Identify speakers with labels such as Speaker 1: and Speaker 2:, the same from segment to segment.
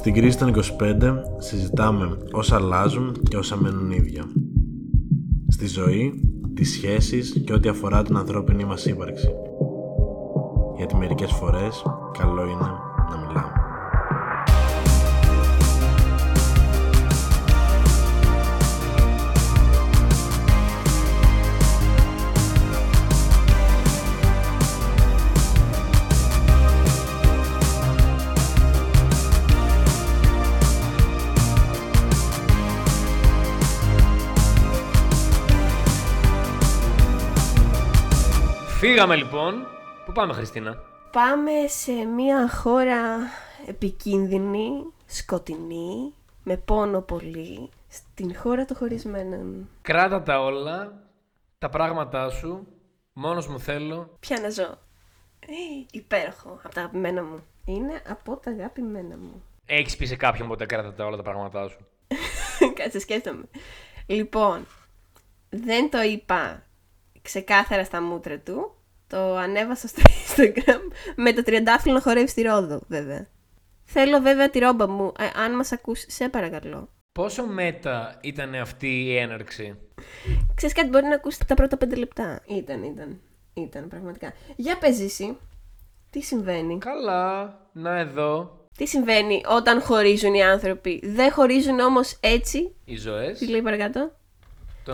Speaker 1: Στην κρίση των 25 συζητάμε όσα αλλάζουν και όσα μένουν ίδια. Στη ζωή, τις σχέσεις και ό,τι αφορά την ανθρώπινη μας ύπαρξη. Γιατί μερικές φορές καλό είναι
Speaker 2: Φύγαμε λοιπόν. Πού πάμε, Χριστίνα;
Speaker 3: Πάμε σε μια χώρα επικίνδυνη, σκοτεινή, με πόνο πολύ, στην χώρα των χωρισμένων.
Speaker 2: Κράτα τα όλα, τα πράγματά σου. Μόνος μου θέλω.
Speaker 3: Ποια να ζω; Ε, υπέροχο, από τα αγαπημένα μου. Είναι από τα αγαπημένα μου.
Speaker 2: Έχεις πει σε κάποιον ποτέ κράτα τα όλα τα πράγματά σου;
Speaker 3: Κάτσε, σκέφτομαι. Λοιπόν, δεν το είπα ξεκάθαρα στα μούτρα του. Το ανέβασα στο Instagram με το τριαντάφυλλο να χορεύει στη Ρόδο, βέβαια. Θέλω βέβαια τη ρόμπα μου. Ε, αν μας ακούσει, σε παρακαλώ.
Speaker 2: Πόσο μέτα ήταν αυτή η έναρξη;
Speaker 3: Ξέρεις κάτι, μπορεί να ακούσει τα πρώτα πέντε λεπτά. Ήταν, ήταν. Ήταν, πραγματικά. Για πες εσύ, τι συμβαίνει;
Speaker 2: Καλά, να εδώ.
Speaker 3: Τι συμβαίνει όταν χωρίζουν οι άνθρωποι; Δεν χωρίζουν όμως έτσι;
Speaker 2: Οι ζωές
Speaker 3: Τι λέει παρακάτω;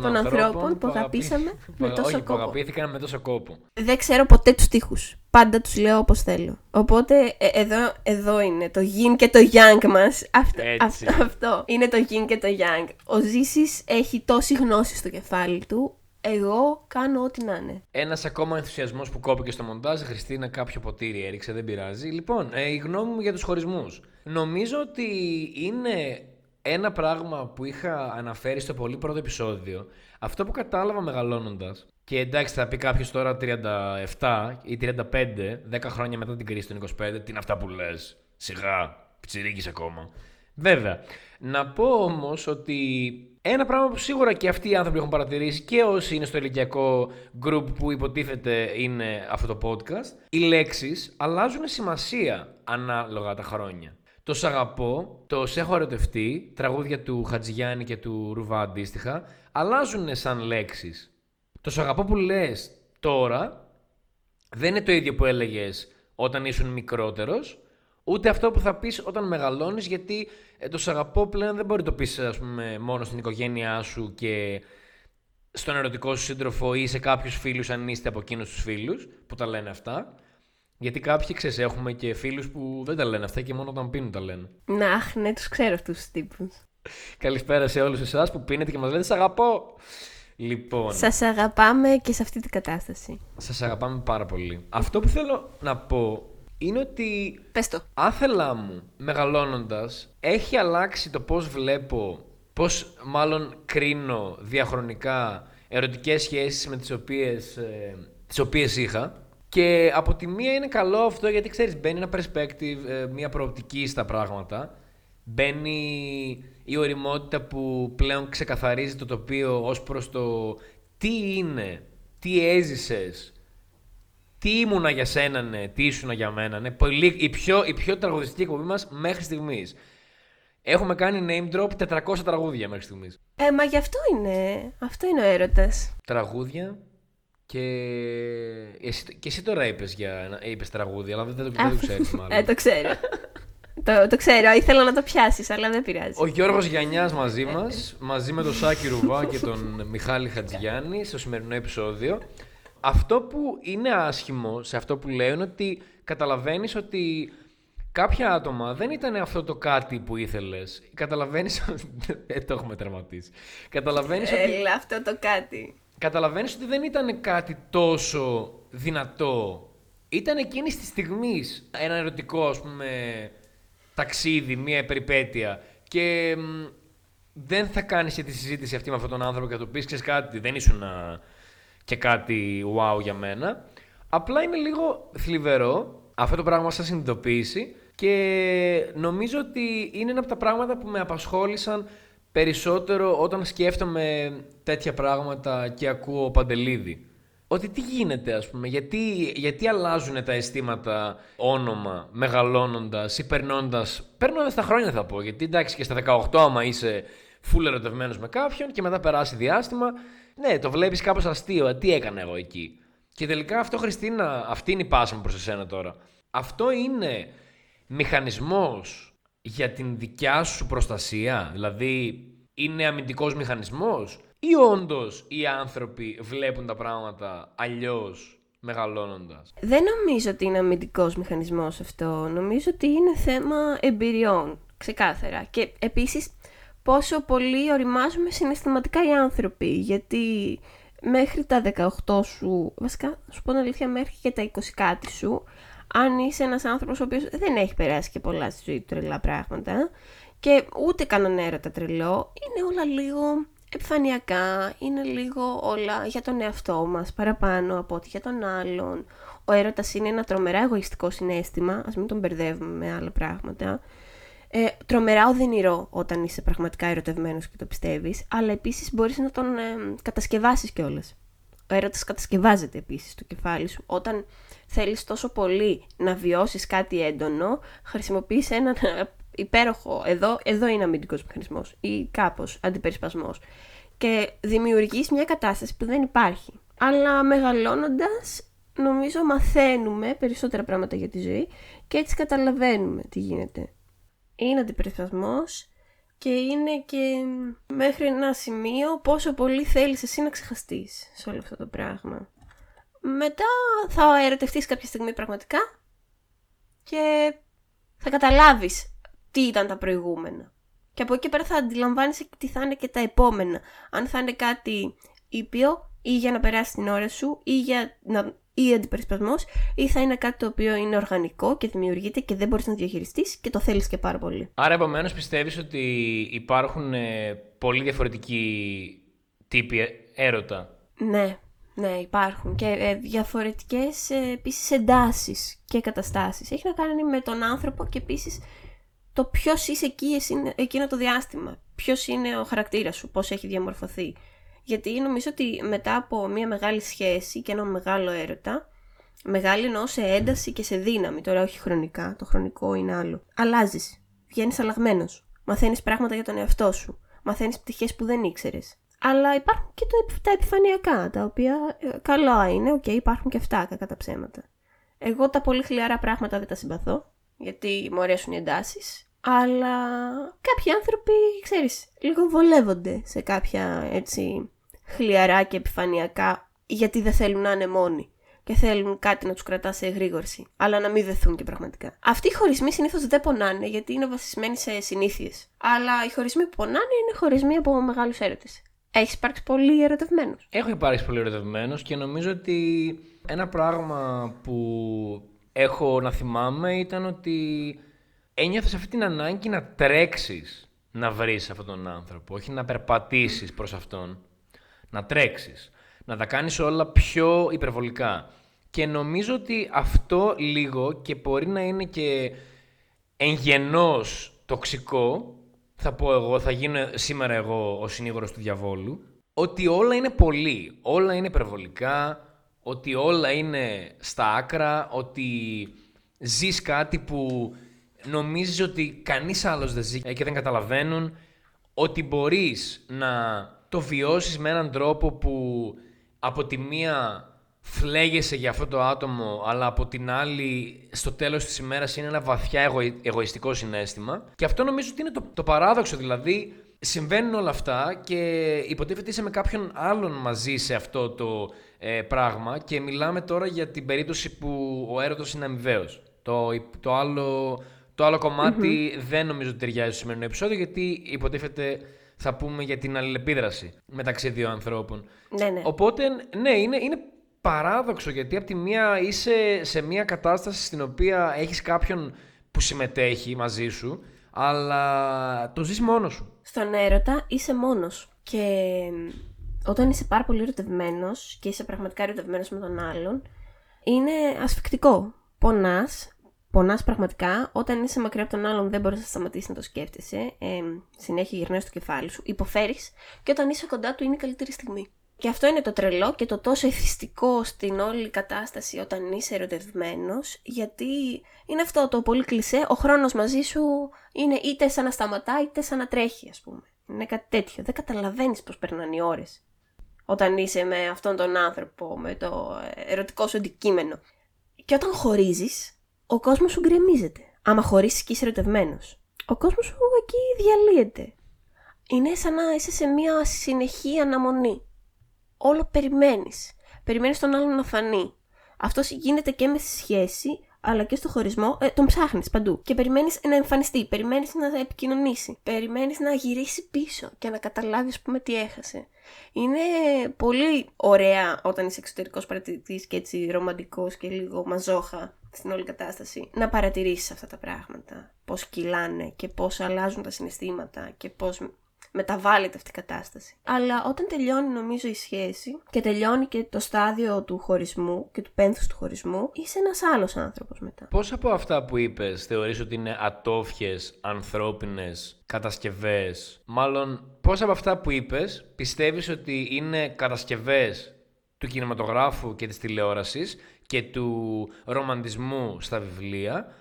Speaker 2: Των,
Speaker 3: των ανθρώπων που αγαπήσαμε με τόσο
Speaker 2: όχι, που
Speaker 3: κόπο.
Speaker 2: αγαπήθηκαν με τόσο κόπο.
Speaker 3: Δεν ξέρω ποτέ τους στίχους. Πάντα τους λέω όπως θέλω. Οπότε ε, εδώ, εδώ είναι το yin και το yang μας. Αυτό,
Speaker 2: Έτσι.
Speaker 3: αυτό, αυτό. Είναι το yin και το yang. Ο Ζήσης έχει τόση γνώση στο κεφάλι του. Εγώ κάνω ό,τι να είναι.
Speaker 2: Ένας ακόμα ενθουσιασμός που κόπηκε στο μοντάζ. Χριστίνα, κάποιο ποτήρι έριξε, δεν πειράζει. Λοιπόν, ε, η γνώμη μου για τους χωρισμούς. Νομίζω ότι είναι ένα πράγμα που είχα αναφέρει στο πολύ πρώτο επεισόδιο. Αυτό που κατάλαβα μεγαλώνοντας. Και εντάξει, θα πει κάποιος τώρα 37 ή 35, 10 χρόνια μετά την κρίση των 25, τι είναι αυτά που λες; Σιγά, πιτσιρίκι ακόμα. Βέβαια. Να πω όμως ότι ένα πράγμα που σίγουρα και αυτοί οι άνθρωποι έχουν παρατηρήσει και όσοι είναι στο ηλικιακό group που υποτίθεται είναι αυτό το podcast, οι λέξεις αλλάζουν σημασία ανάλογα τα χρόνια. Το σ' αγαπώ, το σε έχω ερωτευτεί, τραγούδια του Χατζηγιάννη και του Ρουβά αντίστοιχα, αλλάζουν σαν λέξεις. Το σ' αγαπώ που λες τώρα δεν είναι το ίδιο που έλεγες όταν ήσουν μικρότερος, ούτε αυτό που θα πεις όταν μεγαλώνεις, γιατί ε, το σ' αγαπώ πλέον δεν μπορεί να το πεις ας πούμε, μόνο στην οικογένειά σου και στον ερωτικό σου σύντροφο ή σε κάποιους φίλους αν είστε από εκείνους τους φίλους που τα λένε αυτά. Γιατί κάποιοι ξέρεις, έχουμε και φίλους που δεν τα λένε αυτά και μόνο όταν πίνουν τα λένε.
Speaker 3: Να, αχ, ναι, τους ξέρω αυτούς τους τύπους.
Speaker 2: Καλησπέρα σε όλους εσάς που πίνετε και μας λέτε Σ' αγαπώ. Λοιπόν,
Speaker 3: Σας αγαπάμε και σε αυτή την κατάσταση.
Speaker 2: σας αγαπάμε πάρα πολύ. Αυτό που θέλω να πω είναι ότι
Speaker 3: Πες το.
Speaker 2: άθελά μου μεγαλώνοντας έχει αλλάξει το πώς βλέπω, πώς μάλλον κρίνω διαχρονικά ερωτικές σχέσεις με τις οποίες, ε, τις οποίες είχα. Και από τη μία είναι καλό αυτό γιατί ξέρεις μπαίνει ένα perspective, ε, μια προοπτική στα πράγματα. Μπαίνει η οριμότητα που πλέον ξεκαθαρίζει το τοπίο ως προς το τι είναι, τι έζησες, τι ήμουνα για σένα, ναι, τι ήσουνα για μένα. Ναι. Πολύ, η, πιο, η πιο τραγουδιστική εκπομπή μας μέχρι στιγμής. Έχουμε κάνει name drop 400 τραγούδια μέχρι στιγμής.
Speaker 3: Ε, μα γι' αυτό είναι. Αυτό είναι ο έρωτας.
Speaker 2: Τραγούδια και εσύ, και εσύ τώρα είπες, για, είπες τραγούδια, αλλά δεν, δεν, το- δεν το ξέρεις μάλλον.
Speaker 3: Ε, το ξέρω. το, το ξέρω. Ήθελα να το πιάσεις, αλλά δεν πειράζει.
Speaker 2: Ο Γιώργος Γιαννιάς μαζί μας, μαζί με τον Σάκη Ρουβά και τον Μιχάλη Χατζηγιάννη στο σημερινό επεισόδιο. Αυτό που είναι άσχημο σε αυτό που λέω είναι ότι καταλαβαίνεις ότι κάποια άτομα δεν ήταν αυτό το κάτι που ήθελες. Καταλαβαίνεις ότι... Ε, το έχουμε τερματίσει. Καταλαβαίνεις ότι...
Speaker 3: Έλα, αυτό το κάτι.
Speaker 2: Καταλαβαίνεις ότι δεν ήταν κάτι τόσο δυνατό. Ήταν εκείνης της στιγμής ένα ερωτικό, ας πούμε, ταξίδι, μία περιπέτεια. Και μ, δεν θα κάνεις και τη συζήτηση αυτή με αυτόν τον άνθρωπο και θα του πεις, ξέρεις κάτι, δεν ήσουν α, και κάτι wow για μένα. Απλά είναι λίγο θλιβερό αυτό το πράγμα σαν συνειδητοποίηση και νομίζω ότι είναι ένα από τα πράγματα που με απασχόλησαν περισσότερο όταν σκέφτομαι τέτοια πράγματα και ακούω Παντελίδη. ότι τι γίνεται, ας πούμε, γιατί, γιατί αλλάζουν τα αισθήματα όνομα μεγαλώνοντας ή περνώντας, περνώντας τα χρόνια θα πω, γιατί εντάξει και στα 18 άμα είσαι φουλ ερωτευμένος με κάποιον και μετά περάσει διάστημα, ναι, το βλέπεις κάπως αστείο, «Ε, τι έκανα εγώ εκεί. Και τελικά αυτό, Χριστίνα, αυτή είναι η πάσα μου προς εσένα τώρα. Αυτό είναι μηχανισμός για την δικιά σου προστασία, δηλαδή είναι αμυντικός μηχανισμός; Ή όντως οι άνθρωποι βλέπουν τα πράγματα αλλιώς μεγαλώνοντας;
Speaker 3: Δεν νομίζω ότι είναι αμυντικός μηχανισμός αυτό. Νομίζω ότι είναι θέμα εμπειριών, ξεκάθαρα. Και επίσης πόσο πολύ οριμάζουμε συναισθηματικά οι άνθρωποι, γιατί μέχρι τα 18 σου, βασικά σου πω την αλήθεια μέχρι και τα 20 κάτι σου, αν είσαι ένας άνθρωπος ο οποίος δεν έχει περάσει και πολλά στη ζωή του τρελά πράγματα και ούτε κανένα έρωτα τρελό, είναι όλα λίγο επιφανειακά, είναι λίγο όλα για τον εαυτό μας παραπάνω από ότι για τον άλλον. Ο έρωτας είναι ένα τρομερά εγωιστικό συνέστημα, ας μην τον μπερδεύουμε με άλλα πράγματα. Ε, τρομερά οδυνηρό όταν είσαι πραγματικά ερωτευμένος και το πιστεύεις, αλλά επίσης μπορείς να τον ε, κατασκευάσεις κιόλας. Ο έρωτας κατασκευάζεται επίσης στο κεφάλι σου. Όταν θέλεις τόσο πολύ να βιώσεις κάτι έντονο, χρησιμοποιείς έναν ε, υπέροχο, εδώ, εδώ είναι αμυντικός μηχανισμός ή κάπως αντιπερισπασμός και δημιουργείς μια κατάσταση που δεν υπάρχει. Αλλά μεγαλώνοντας νομίζω μαθαίνουμε περισσότερα πράγματα για τη ζωή και έτσι καταλαβαίνουμε τι γίνεται. Είναι αντιπερισπασμός και είναι και μέχρι ένα σημείο πόσο πολύ θέλεις εσύ να ξεχαστείς σε όλο αυτό το πράγμα. Μετά θα ερωτευτείς κάποια στιγμή πραγματικά και θα καταλάβεις τι ήταν τα προηγούμενα. Και από εκεί πέρα θα αντιλαμβάνεσαι τι θα είναι και τα επόμενα. Αν θα είναι κάτι ήπιο ή για να περάσει την ώρα σου ή για να ή αντιπερισπασμός ή θα είναι κάτι το οποίο είναι οργανικό και δημιουργείται και δεν μπορείς να διαχειριστείς και το θέλεις και πάρα πολύ.
Speaker 2: Άρα επομένως πιστεύεις ότι υπάρχουν ε, πολύ διαφορετικοί τύποι έρωτα;
Speaker 3: Ναι, ναι υπάρχουν και ε, διαφορετικές ε, επίσης εντάσεις και καταστάσεις. Έχει να κάνει με τον άνθρωπο και επίσης το ποιος είσαι εκεί εκείνο το διάστημα. Ποιος είναι ο χαρακτήρας σου, πώς έχει διαμορφωθεί. Γιατί νομίζω ότι μετά από μια μεγάλη σχέση και ένα μεγάλο έρωτα, μεγάλη εννοώ σε ένταση και σε δύναμη, τώρα όχι χρονικά, το χρονικό είναι άλλο. Αλλάζεις. Βγαίνεις αλλαγμένος. Μαθαίνεις πράγματα για τον εαυτό σου. Μαθαίνεις πτυχές που δεν ήξερες. Αλλά υπάρχουν και το, τα επιφανειακά, τα οποία ε, καλά είναι, OK, okay, υπάρχουν και αυτά κακά τα ψέματα. Εγώ τα πολύ χλιαρά πράγματα δεν τα συμπαθώ, γιατί μου αρέσουν οι εντάσεις. Αλλά κάποιοι άνθρωποι, ξέρεις, λίγο βολεύονται σε κάποια έτσι χλιαρά και επιφανειακά γιατί δεν θέλουν να είναι μόνοι και θέλουν κάτι να τους κρατά σε εγρήγορση, αλλά να μην δεθούν και πραγματικά. Αυτοί οι χωρισμοί συνήθως δεν πονάνε γιατί είναι βασισμένοι σε συνήθειες. Αλλά οι χωρισμοί που πονάνε είναι χωρισμοί από μεγάλους έρωτες. Έχεις υπάρξει πολύ ερωτευμένος.
Speaker 2: Έχω υπάρξει πολύ ερωτευμένος και νομίζω ότι ένα πράγμα που έχω να θυμάμαι ήταν ότι ένιωθες αυτή την ανάγκη να τρέξεις να βρεις αυτόν τον άνθρωπο, όχι να περπατήσεις προς αυτόν, να τρέξεις, να τα κάνεις όλα πιο υπερβολικά. Και νομίζω ότι αυτό λίγο και μπορεί να είναι και εγγενώς τοξικό, θα πω εγώ, θα γίνω σήμερα εγώ ο συνήγορος του διαβόλου, ότι όλα είναι πολύ, όλα είναι υπερβολικά, ότι όλα είναι στα άκρα, ότι ζεις κάτι που νομίζεις ότι κανείς άλλος δεν ζει και δεν καταλαβαίνουν ότι μπορείς να το βιώσεις με έναν τρόπο που από τη μία φλέγεσαι για αυτό το άτομο, αλλά από την άλλη στο τέλος της ημέρας είναι ένα βαθιά εγωιστικό συνέστημα. Και αυτό νομίζω ότι είναι το, το παράδοξο, δηλαδή συμβαίνουν όλα αυτά και υποτίθεται είσαι με κάποιον άλλον μαζί σε αυτό το ε, πράγμα και μιλάμε τώρα για την περίπτωση που ο έρωτος είναι αμοιβαίος. Το, το άλλο το άλλο δεν νομίζω ότι ταιριάζει στο σημερινό επεισόδιο γιατί υποτίθεται θα πούμε για την αλληλεπίδραση μεταξύ δύο ανθρώπων.
Speaker 3: Ναι, ναι.
Speaker 2: Οπότε, ναι, είναι, είναι παράδοξο γιατί από τη μία είσαι σε μια κατάσταση στην οποία έχεις κάποιον που συμμετέχει μαζί σου, αλλά το ζεις μόνος σου.
Speaker 3: Στον έρωτα είσαι μόνος και όταν είσαι πάρα πολύ ερωτευμένος και είσαι πραγματικά ερωτευμένος με τον άλλον, είναι ασφικτικό. Πονάς, πονάς πραγματικά, όταν είσαι μακριά από τον άλλον δεν μπορείς να σταματήσεις να το σκέφτεσαι, ε, συνέχεια γυρνάει στο κεφάλι σου, υποφέρεις και όταν είσαι κοντά του είναι η καλύτερη στιγμή. Και αυτό είναι το τρελό και το τόσο εθιστικό στην όλη κατάσταση όταν είσαι ερωτευμένος, γιατί είναι αυτό το πολύ κλισέ, ο χρόνος μαζί σου είναι είτε σαν να σταματάει είτε σαν να τρέχει ας πούμε. Είναι κάτι τέτοιο, δεν καταλαβαίνεις πώς περνάνε οι ώρες. Όταν είσαι με αυτόν τον άνθρωπο, με το ερωτικό σου αντικείμενο. Και όταν χωρίζεις, ο κόσμος σου γκρεμίζεται. Άμα χωρίσεις και είσαι ερωτευμένος. Ο κόσμος σου εκεί διαλύεται. Είναι σαν να είσαι σε μια συνεχή αναμονή όλο περιμένεις. Περιμένεις τον άλλον να φανεί. Αυτός γίνεται και με σχέση, αλλά και στο χωρισμό, ε, τον ψάχνεις παντού. Και περιμένεις να εμφανιστεί, περιμένεις να επικοινωνήσει, περιμένεις να γυρίσει πίσω και να καταλάβεις, ας πούμε, τι έχασε. Είναι πολύ ωραία όταν είσαι εξωτερικός παρατηρητής και έτσι ρομαντικός και λίγο μαζόχα στην όλη κατάσταση, να παρατηρήσεις αυτά τα πράγματα. Πώς κυλάνε και πώς αλλάζουν τα συναισθήματα και πώς μεταβάλλεται αυτή η κατάσταση. Αλλά όταν τελειώνει νομίζω η σχέση και τελειώνει και το στάδιο του χωρισμού και του πένθους του χωρισμού, είσαι ένας άλλος άνθρωπος μετά.
Speaker 2: Πώς από αυτά που είπες θεωρείς ότι είναι ατόφιες, ανθρώπινες, κατασκευές, μάλλον πώς από αυτά που είπες πιστεύεις ότι είναι κατασκευές του κινηματογράφου και της τηλεόρασης και του ρομαντισμού στα βιβλία;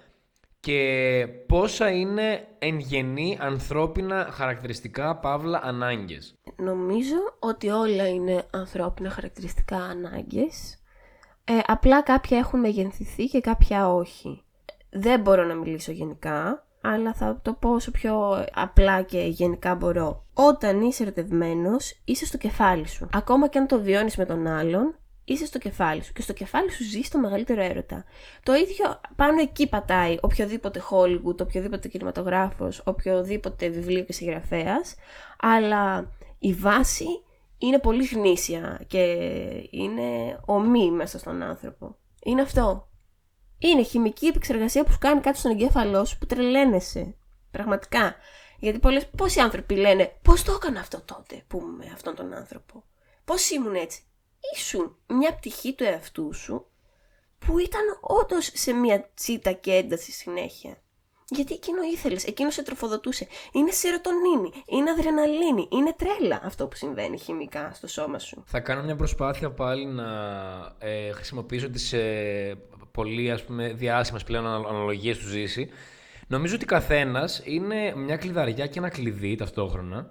Speaker 2: Και πόσα είναι εν γενή ανθρώπινα χαρακτηριστικά παύλα ανάγκες;
Speaker 3: Νομίζω ότι όλα είναι ανθρώπινα χαρακτηριστικά ανάγκες. Ε, απλά κάποια έχουν μεγενθηθεί και κάποια όχι. Δεν μπορώ να μιλήσω γενικά, αλλά θα το πω όσο πιο απλά και γενικά μπορώ. Όταν είσαι ερωτευμένος, είσαι στο κεφάλι σου. Ακόμα και αν το βιώνεις με τον άλλον, είσαι στο κεφάλι σου και στο κεφάλι σου ζει το μεγαλύτερο έρωτα. Το ίδιο πάνω εκεί πατάει οποιοδήποτε Hollywood, οποιοδήποτε κινηματογράφος, οποιοδήποτε βιβλίο και συγγραφέας, αλλά η βάση είναι πολύ γνήσια και είναι ομή μέσα στον άνθρωπο. Είναι αυτό. Είναι χημική επεξεργασία που σου κάνει κάτι στον εγκέφαλό σου που τρελαίνεσαι. Πραγματικά. Γιατί πολλές, πόσοι άνθρωποι λένε πώς το έκανα αυτό τότε που με αυτόν τον άνθρωπο. Πώς ήμουν έτσι ήσουν μια πτυχή του εαυτού σου που ήταν όντως σε μια τσίτα και ένταση συνέχεια. Γιατί εκείνο ήθελες, εκείνο σε τροφοδοτούσε. Είναι σερωτονίνη, είναι αδρεναλίνη, είναι τρέλα αυτό που συμβαίνει χημικά στο σώμα σου.
Speaker 2: Θα κάνω μια προσπάθεια πάλι να ε, χρησιμοποιήσω τις ε, πολύ ας πούμε, διάσημες πλέον αναλογίες του Ζήση. Νομίζω ότι καθένας είναι μια κλειδαριά και ένα κλειδί ταυτόχρονα.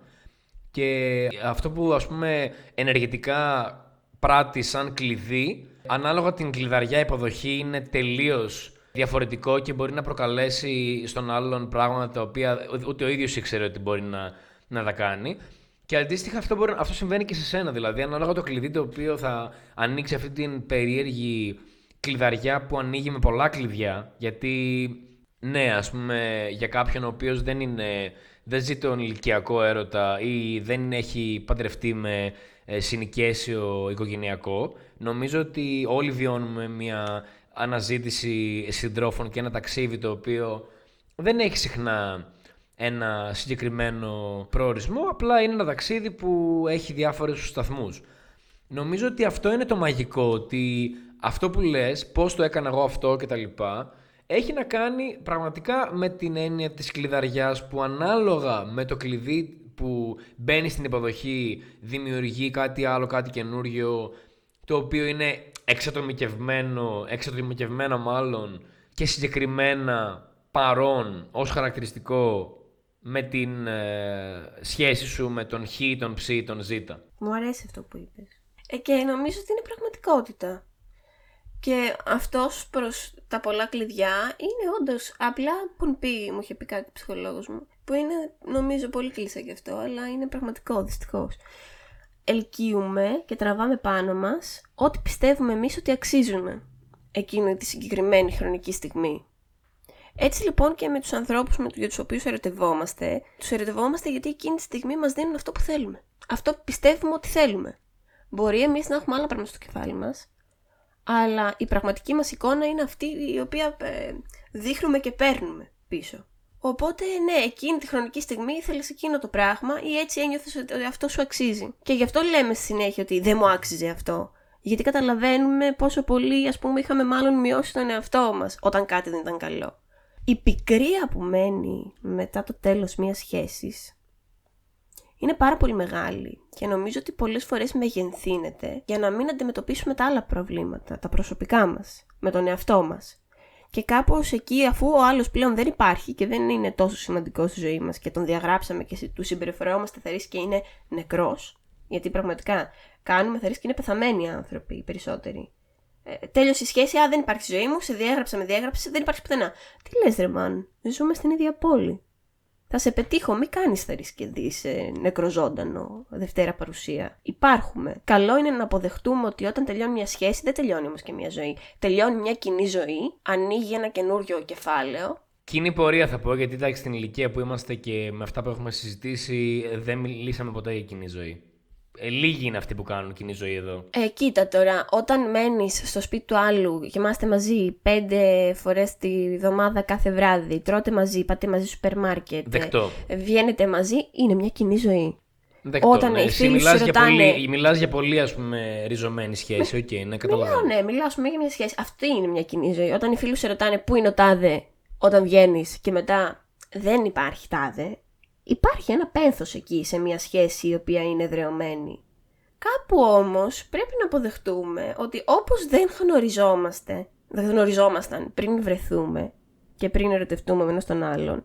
Speaker 2: Και αυτό που ας πούμε ενεργητικά πράττει σαν κλειδί, ανάλογα την κλειδαριά υποδοχή είναι τελείως διαφορετικό και μπορεί να προκαλέσει στον άλλον πράγματα τα οποία ούτε ο ίδιος ήξερε ότι μπορεί να, να τα κάνει. Και αντίστοιχα αυτό, μπορεί, αυτό συμβαίνει και σε σένα. Δηλαδή, ανάλογα το κλειδί το οποίο θα ανοίξει αυτή την περίεργη κλειδαριά που ανοίγει με πολλά κλειδιά. Γιατί, ναι, ας πούμε, για κάποιον ο οποίος δεν, είναι, δεν ζει τον ηλικιακό έρωτα ή δεν έχει παντρευτεί με ε, συνοικέσιο οικογενειακό. Νομίζω ότι όλοι βιώνουμε μια αναζήτηση συντρόφων και ένα ταξίδι το οποίο δεν έχει συχνά ένα συγκεκριμένο προορισμό, απλά είναι ένα ταξίδι που έχει διάφορους σταθμούς. Νομίζω ότι αυτό είναι το μαγικό, ότι αυτό που λες, πώς το έκανα εγώ αυτό κτλ. Έχει να κάνει πραγματικά με την έννοια της κλειδαριάς που ανάλογα με το κλειδί που μπαίνει στην υποδοχή, δημιουργεί κάτι άλλο, κάτι καινούριο, το οποίο είναι εξατομικευμένο, εξατομικευμένο μάλλον και συγκεκριμένα παρόν ως χαρακτηριστικό με την ε, σχέση σου με τον Χ, τον Ψ, τον Ζ.
Speaker 3: Μου αρέσει αυτό που είπες. Ε, και νομίζω ότι είναι πραγματικότητα. Και αυτός προς τα πολλά κλειδιά είναι όντως απλά που πει, μου είχε πει κάτι ο ψυχολόγος μου, που είναι νομίζω πολύ κλεισέ γι' αυτό, αλλά είναι πραγματικό δυστυχώς. Ελκύουμε και τραβάμε πάνω μας ό,τι πιστεύουμε εμείς ότι αξίζουμε εκείνη τη συγκεκριμένη χρονική στιγμή. Έτσι λοιπόν και με τους ανθρώπους με τους οποίους ερωτευόμαστε, τους ερωτευόμαστε γιατί εκείνη τη στιγμή μας δίνουν αυτό που θέλουμε. Αυτό που πιστεύουμε ότι θέλουμε. Μπορεί εμείς να έχουμε άλλα πράγματα στο κεφάλι μας, αλλά η πραγματική μας εικόνα είναι αυτή η οποία ε, δείχνουμε και παίρνουμε πίσω. Οπότε, ναι, εκείνη τη χρονική στιγμή ήθελες εκείνο το πράγμα ή έτσι ένιωθες ότι αυτό σου αξίζει. Και γι' αυτό λέμε στη συνέχεια ότι δεν μου άξιζε αυτό. Γιατί καταλαβαίνουμε πόσο πολύ, ας πούμε, είχαμε μάλλον μειώσει τον εαυτό μας όταν κάτι δεν ήταν καλό. Η πικρία που μένει μετά το τέλος μιας σχέσης είναι πάρα πολύ μεγάλη και νομίζω ότι πολλές φορές μεγενθύνεται για να μην αντιμετωπίσουμε τα άλλα προβλήματα, τα προσωπικά μας, με τον εαυτό μας. Και κάπως εκεί αφού ο άλλος πλέον δεν υπάρχει και δεν είναι τόσο σημαντικός στη ζωή μας και τον διαγράψαμε και του συμπεριφερόμαστε θερείς και είναι νεκρός, γιατί πραγματικά κάνουμε θερείς και είναι πεθαμένοι άνθρωποι οι περισσότεροι. Ε, τέλειωσε η σχέση, α δεν υπάρχει στη ζωή μου, σε διέγραψα, με διέγραψες, δεν υπάρχει πουθενά. Τι λες ρε μαν, ζούμε στην ίδια πόλη. Θα σε πετύχω, μην κάνεις θρησκεδί σε νεκροζώντανο Δευτέρα παρουσία. Υπάρχουμε. Καλό είναι να αποδεχτούμε ότι όταν τελειώνει μια σχέση, δεν τελειώνει όμως και μια ζωή. Τελειώνει μια κοινή ζωή, ανοίγει ένα καινούριο κεφάλαιο.
Speaker 2: Κοινή πορεία θα πω, γιατί εντάξει στην ηλικία που είμαστε και με αυτά που έχουμε συζητήσει, δεν μιλήσαμε ποτέ για κοινή ζωή. Ε, λίγοι είναι αυτοί που κάνουν κοινή ζωή εδώ.
Speaker 3: Ε, κοίτα τώρα, όταν μένεις στο σπίτι του άλλου και είμαστε μαζί πέντε φορές τη βδομάδα κάθε βράδυ, τρώτε μαζί, πάτε μαζί στο σούπερ μάρκετ.
Speaker 2: Δεκτό.
Speaker 3: ε, βγαίνετε μαζί, είναι μια κοινή ζωή.
Speaker 2: Δεκτό,
Speaker 3: Όταν
Speaker 2: ναι.
Speaker 3: οι
Speaker 2: Εσύ
Speaker 3: φίλοι σου
Speaker 2: μιλάς για,
Speaker 3: ρωτάνε-
Speaker 2: πολύ, μιλάς για πολύ, ας πούμε, ριζωμένη σχέση. Οκ, ναι, καταλαβαίνω.
Speaker 3: Μιλάω, ναι, μιλάω, ας πούμε, για μια σχέση. Αυτή είναι μια κοινή ζωή. Όταν οι φίλοι σου ρωτάνε πού είναι ο τάδε όταν βγαίνεις; και μετά δεν υπάρχει τάδε, υπάρχει ένα πένθος εκεί σε μια σχέση η οποία είναι εδραιωμένη. Κάπου όμως πρέπει να αποδεχτούμε ότι όπως δεν γνωριζόμαστε, δεν γνωριζόμασταν πριν βρεθούμε και πριν ερωτευτούμε ο ένας τον άλλον,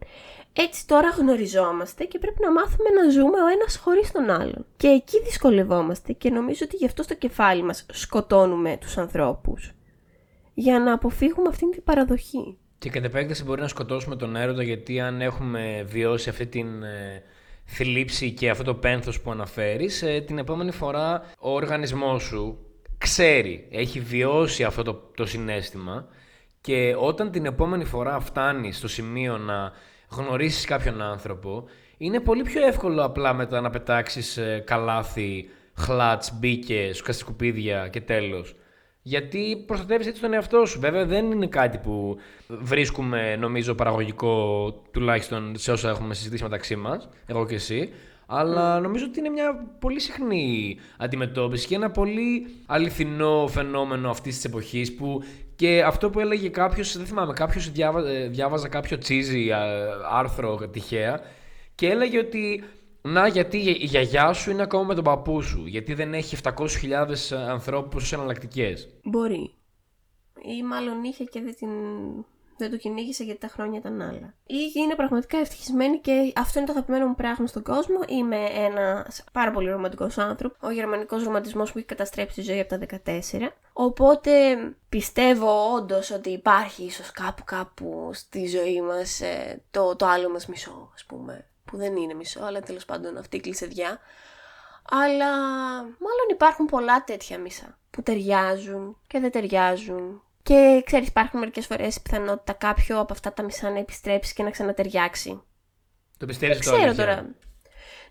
Speaker 3: έτσι τώρα γνωριζόμαστε και πρέπει να μάθουμε να ζούμε ο ένας χωρίς τον άλλον. Και εκεί δυσκολευόμαστε και νομίζω ότι γι' αυτό στο κεφάλι μας σκοτώνουμε τους ανθρώπους. Για να αποφύγουμε αυτήν την παραδοχή.
Speaker 2: Και κατ' επέκταση μπορεί να σκοτώσουμε τον έρωτα γιατί αν έχουμε βιώσει αυτή την ε, θλίψη και αυτό το πένθος που αναφέρεις, ε, την επόμενη φορά ο οργανισμός σου ξέρει, έχει βιώσει αυτό το, το συνέστημα και όταν την επόμενη φορά φτάνεις στο σημείο να γνωρίσεις κάποιον άνθρωπο, είναι πολύ πιο εύκολο απλά μετά να πετάξεις ε, καλάθι, χλάτς, μπήκε, σκουπίδια και τέλος. Γιατί προστατεύεις έτσι τον εαυτό σου. Βέβαια δεν είναι κάτι που βρίσκουμε νομίζω παραγωγικό τουλάχιστον σε όσα έχουμε συζητήσει μεταξύ μας, εγώ και εσύ. Αλλά νομίζω ότι είναι μια πολύ συχνή αντιμετώπιση και ένα πολύ αληθινό φαινόμενο αυτής της εποχής που και αυτό που έλεγε κάποιος, δεν θυμάμαι, κάποιος διάβαζα κάποιο τσίζι α, άρθρο τυχαία και έλεγε ότι να, γιατί η η γιαγιά σου είναι ακόμα με τον παππού σου. Γιατί δεν έχει 700.000 ανθρώπους ως εναλλακτικές.
Speaker 3: Μπορεί. Ή μάλλον είχε και δεν, την... δεν το κυνήγησε γιατί τα χρόνια ήταν άλλα. Ή είναι πραγματικά ευτυχισμένη και αυτό είναι το αγαπημένο μου πράγμα στον κόσμο. Είμαι ένας πάρα πολύ ρομαντικός άνθρωπο. Ο γερμανικός ρομαντισμός που έχει καταστρέψει τη ζωή από τα 14. Οπότε πιστεύω όντως ότι υπάρχει ίσως κάπου κάπου στη ζωή μας το, το άλλο μας μισό, ας πούμε. Που δεν είναι μισό, αλλά τέλος πάντων αυτή η κλεισεδιά. Αλλά μάλλον υπάρχουν πολλά τέτοια μισά που ταιριάζουν και δεν ταιριάζουν. Και ξέρεις υπάρχουν μερικές φορές η πιθανότητα κάποιο από αυτά τα μισά να επιστρέψει και να ξανατεριάξει.
Speaker 2: Το πιστεύεις
Speaker 3: Δεν
Speaker 2: το
Speaker 3: ξέρω
Speaker 2: αλήθεια;
Speaker 3: τώρα.